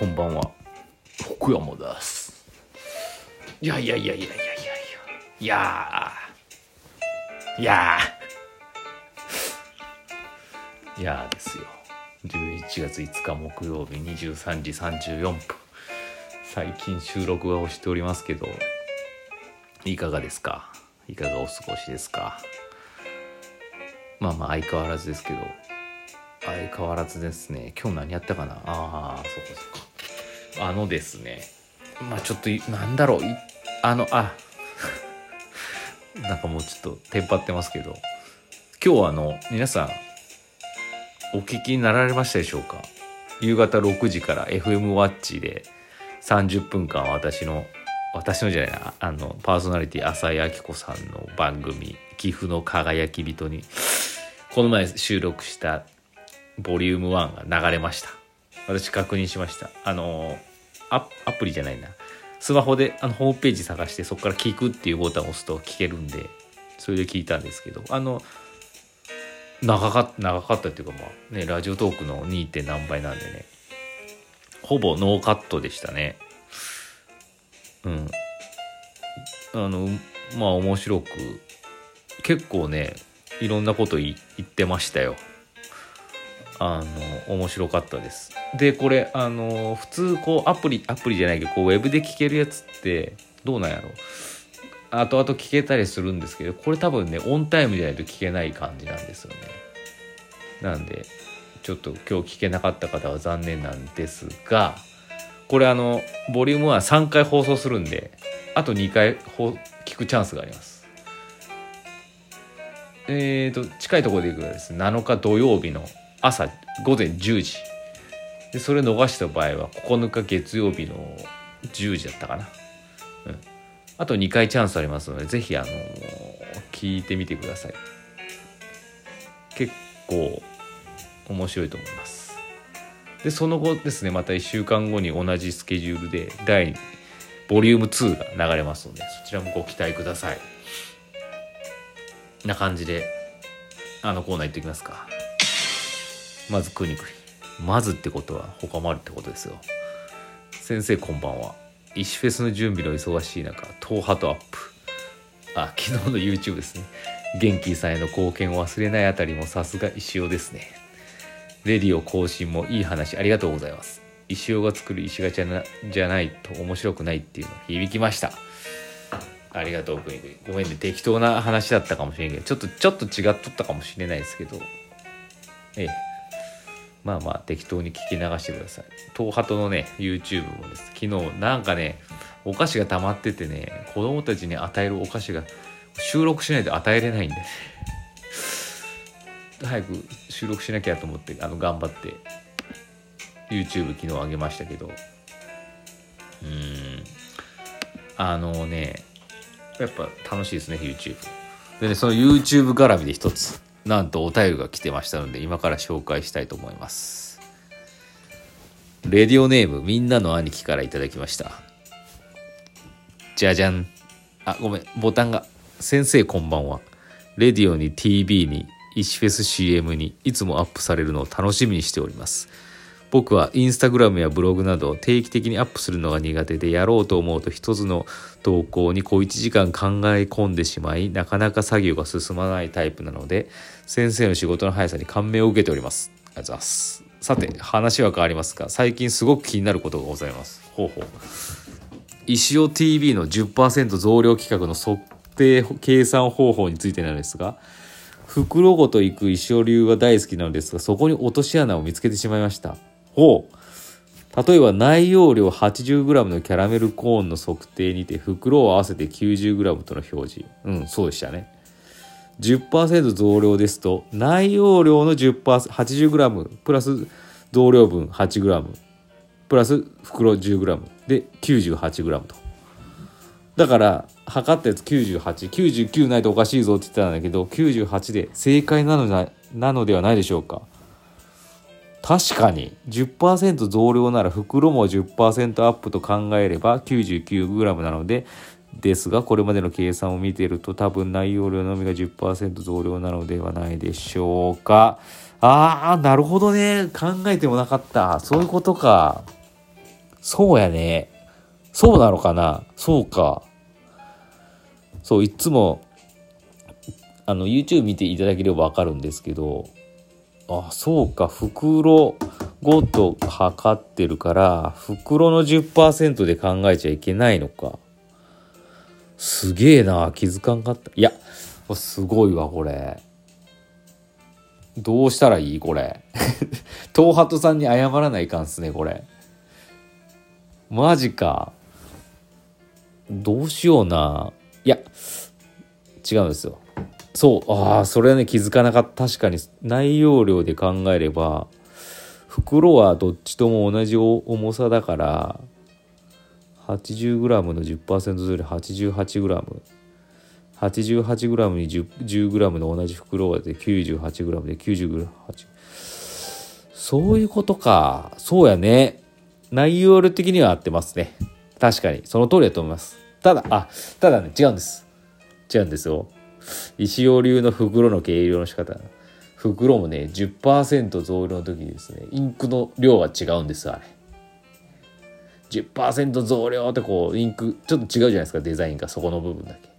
こんばんは。福山です。いやいやいやいやいやいや。いやいやー。いやですよ。11月5日木曜日23時34分。最近収録をしておりますけどいかがですか？いかがお過ごしですか？まあまあ相変わらずですけど。相変わらずですね。今日何やったかな？ああそっかそっかあのですね。まあちょっとなんだろう。あのあ。なんかもうちょっとテンパってますけど。今日はあの皆さんお聞きになられましたでしょうか？夕方6時から FM ワッチで30分間私の私のじゃないなあのパーソナリティ浅井明子さんの番組「岐阜の輝き人」にこの前収録したボリューム1が流れました。私確認しました。あのアアプリじゃないな。スマホであのホームページ探してそこから聞くっていうボタンを押すと聞けるんでそれで聞いたんですけどあの長かった長かったっていうかまあねラジオトークの 2. 何倍なんでね。ほぼノーカットでしたね。うん。あのまあ面白く結構ねいろんなこと言ってましたよ。あの面白かったです。でこれあの普通こうアプリアプリじゃないけどこうウェブで聞けるやつってどうなんやろ？後々聞けたりするんですけどこれ多分ねオンタイムじゃないと聞けない感じなんですよね。なんでちょっと今日聞けなかった方は残念なんですがこれあのボリュームは3回放送するんであと2回聞くチャンスがあります。えーと近いところでいくとですね7日土曜日の朝午前10時。でそれ逃した場合は9日月曜日の10時だったかな、うん、あと2回チャンスありますのでぜひあの聞いてみてください。結構面白いと思います。でその後ですねまた1週間後に同じスケジュールで第2ボリューム2が流れますのでそちらもご期待ください。な感じであのコーナー行ってきますか。まずくにく。にまずってことは他もあるってことですよ。先生こんばんは。石フェスの準備の忙しい中東ハトアップ。あ昨日の YouTube ですね。元気さんへの貢献を忘れないあたりもさすが石尾ですね。レディオ更新もいい話ありがとうございます。石尾が作る石ガチャじゃないと面白くないっていうの響きました。ありがとうくにくにごめんね。適当な話だったかもしれんけど。ちょっとちょっと違っとったかもしれないですけど。ええ。まあまあ適当に聞き流してください。東ハトのね、YouTube もです。昨日なんかね、お菓子が溜まっててね、子供たちに与えるお菓子が収録しないと与えれないんで、早く収録しなきゃと思って、あの、頑張って YouTube 昨日上げましたけど、うーん、あのね、やっぱ楽しいですね、YouTube。でね、その YouTube 絡みで一つ。なんとお便りが来てましたので今から紹介したいと思います。レディオネームみんなの兄貴からいただきました。じゃじゃん。あごめんボタンが。先生こんばんは。レディオに TV に石フェス CM にいつもアップされるのを楽しみにしております。僕はインスタグラムやブログなど定期的にアップするのが苦手でやろうと思うと一つの投稿に小1時間考え込んでしまいなかなか作業が進まないタイプなので先生の仕事の速さに感銘を受けております。ありがとうございます。さて話は変わりますが最近すごく気になることがございます。ほうほう。石尾 TV の10%増量企画の測定計算方法についてなんですが袋ごと行く石尾流は大好きなのですがそこに落とし穴を見つけてしまいました。ほう例えば内容量 80g のキャラメルコーンの測定にて袋を合わせて 90g との表示。うんそうでしたね。10%増量ですと内容量の 10%80g プラス増量分 8g プラス袋 10g で 98g と。だから測ったやつ9899ないとおかしいぞって言ってたんだけど98で正解なのななのではないでしょうか。確かに10%増量なら袋も10%アップと考えれば 99g なのでですがこれまでの計算を見ていると多分内容量のみが10%増量なのではないでしょうか。あーなるほどね。考えてもなかった。そういうことか。そうやね。そうなのかな。そうか。そういつもあの YouTube 見ていただければ分かるんですけどあそうか。袋ごと測ってるから袋の10%で考えちゃいけないのか。すげえな。気づかんかった。いやすごいわこれ。どうしたらいい？これ。東ハトさんに謝らないかんっすねこれ。マジか。どうしような。いや違うんですよ。そうああそれはね気づかなかった。確かに。内容量で考えれば袋はどっちとも同じ重さだから 80g の10%ずれ 88g 88g に 10g の同じ袋で 98g で 90g そういうことか。そうやね。内容量的には合ってますね。確かに。その通りだと思います。ただあただね違うんです。違うんですよ。石尾流の袋の計量の仕方。袋もね10%増量の時にですねインクの量は違うんですあれ。10%増量ってこうインクちょっと違うじゃないですかデザインがそこの部分だけ。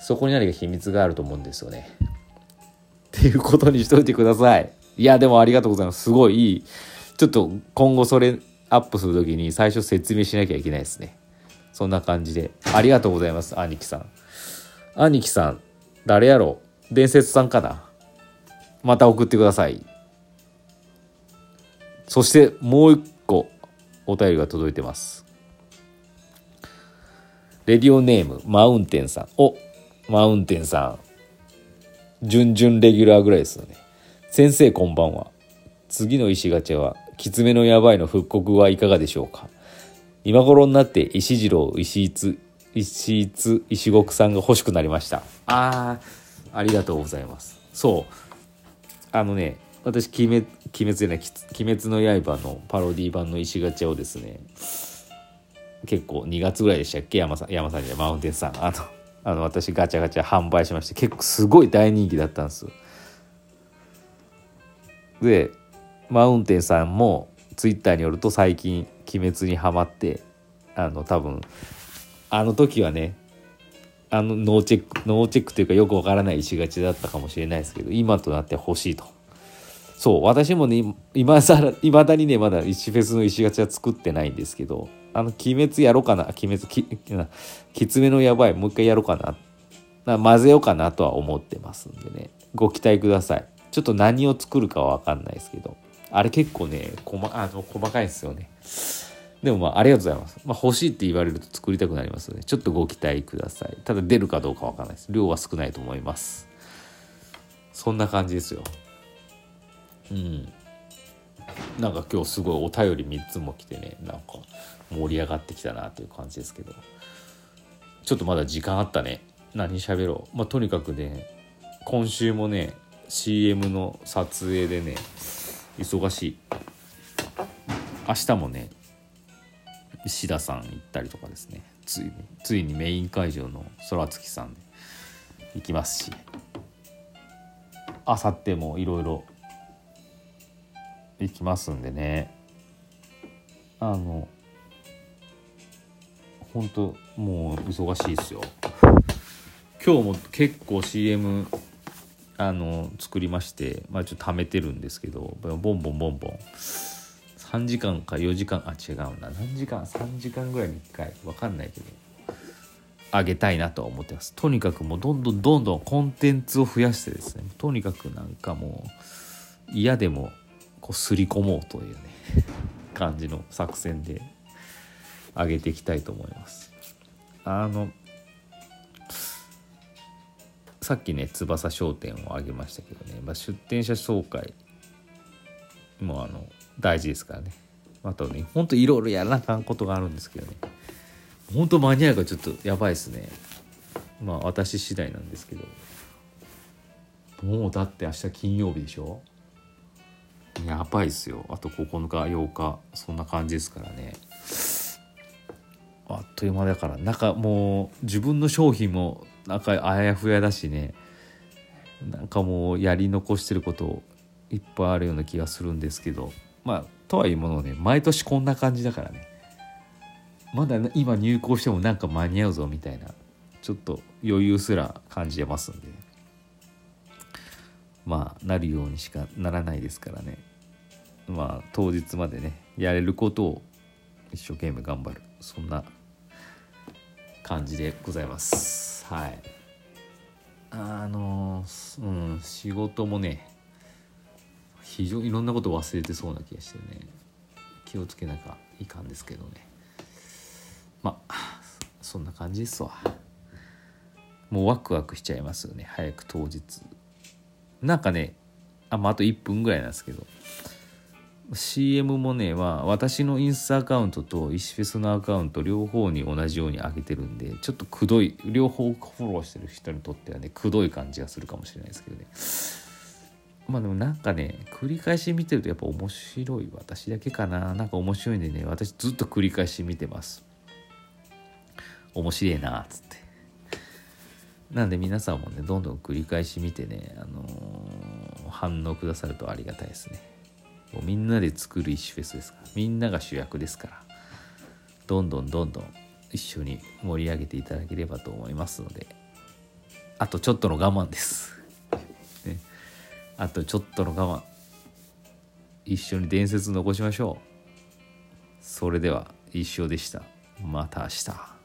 そこに何か秘密があると思うんですよね。っていうことにしといてください。いやでもありがとうございます。すごいいい。ちょっと今後それアップする時に最初説明しなきゃいけないですね。そんな感じで。ありがとうございます兄貴さん。兄貴さん誰やろ？う伝説さんかな？また送ってください。そしてもう一個お便りが届いてます。レディオネームマウンテンさん。おマウンテンさん。準々レギュラーぐらいですよね。先生こんばんは。次の石ガチャはきつめのやばいの復刻はいかがでしょうか？今頃になって石次郎石津石津石国さんが欲しくなりました。あーありがとうございます。そう。あのね私鬼滅「鬼滅」じゃない「鬼滅の刃」のパロディ版の石ガチャをですね結構2月ぐらいでしたっけ？山さん山さんじゃマウンテンさんあのあの私ガチャガチャ販売しまして結構すごい大人気だったんです。でマウンテンさんもツイッターによると最近「鬼滅」にはまってあの多分あの時はねあのノーチェックノーチェックというかよくわからない石がちだったかもしれないですけど今となって欲しいと。そう私もね今さいまだにねまだ石フェスの石がちは作ってないんですけどあの鬼滅やろうかな鬼滅ききつめのやばいもう一回やろうかなな混ぜようかなとは思ってますんでね。ご期待ください。ちょっと何を作るかは分かんないですけどあれ結構ね細あの細かいですよね。でもまあありがとうございます。まあ、欲しいって言われると作りたくなりますので、ちょっとご期待ください。ただ出るかどうかわかんないです。量は少ないと思います。そんな感じですよ。うん。なんか今日すごいお便り3つも来てね、なんか盛り上がってきたなという感じですけど、ちょっとまだ時間あったね。何喋ろう。まあ、とにかくね、今週もね、CM の撮影でね、忙しい。明日もね、石田さん行ったりとかですね。ついについにメイン会場の空月さん行きますし。あさってもいろいろ行きますんでね。あの本当もう忙しいですよ。今日も結構 CM あの作りましてまあちょっと貯めてるんですけどボンボンボンボン。3時間か4時間あ違うな。何時間3時間ぐらいに1回分かんないけどあげたいなとは思ってます。とにかくもうどんどんどんどんコンテンツを増やしてですね。とにかくなんかもう嫌でもこうすり込もうというね感じの作戦で上げていきたいと思います。あのさっきね翼商店を挙げましたけどね、まあ、出店者紹介もあの大事ですからね。あとねほんといろいろやらなあかんことがあるんですけどね。ほんと間に合うかちょっとやばいですね。まあ私次第なんですけど。もうだって明日金曜日でしょ？やばいっすよ。あと9日8日そんな感じですからね。あっという間だからなんかもう自分の商品もなんかあやふやだしね。なんかもうやり残してることいっぱいあるような気がするんですけど。まあとはいうものね毎年こんな感じだからね。まだ今入校してもなんか間に合うぞみたいなちょっと余裕すら感じてますんで。まあなるようにしかならないですからね。まあ当日までねやれることを一生懸命頑張る。そんな感じでございます。はい。あのうん仕事もね非常にいろんなこと忘れてそうな気がしてね。気をつけなきゃいかんですけどね。まあそんな感じですわ。もうワクワクしちゃいますよね。早く当日。なんかねあ,、まあ、あと1分ぐらいなんですけど。CM もね、まあ、私のインスタアカウントと石フェスのアカウント両方に同じように上げてるんでちょっとくどい両方フォローしてる人にとってはねくどい感じがするかもしれないですけどね。まあでもなんかね繰り返し見てるとやっぱ面白い私だけかな。なんか面白いんでね私ずっと繰り返し見てます。面白いなっつって。なんで皆さんもねどんどん繰り返し見てね、あのー、反応くださるとありがたいですね。もうみんなで作る石フェスですから。みんなが主役ですから。どんどんどんどん一緒に盛り上げていただければと思いますので。あとちょっとの我慢です、あとちょっとの我慢。一緒に伝説残しましょう。それでは一生でした。また明日。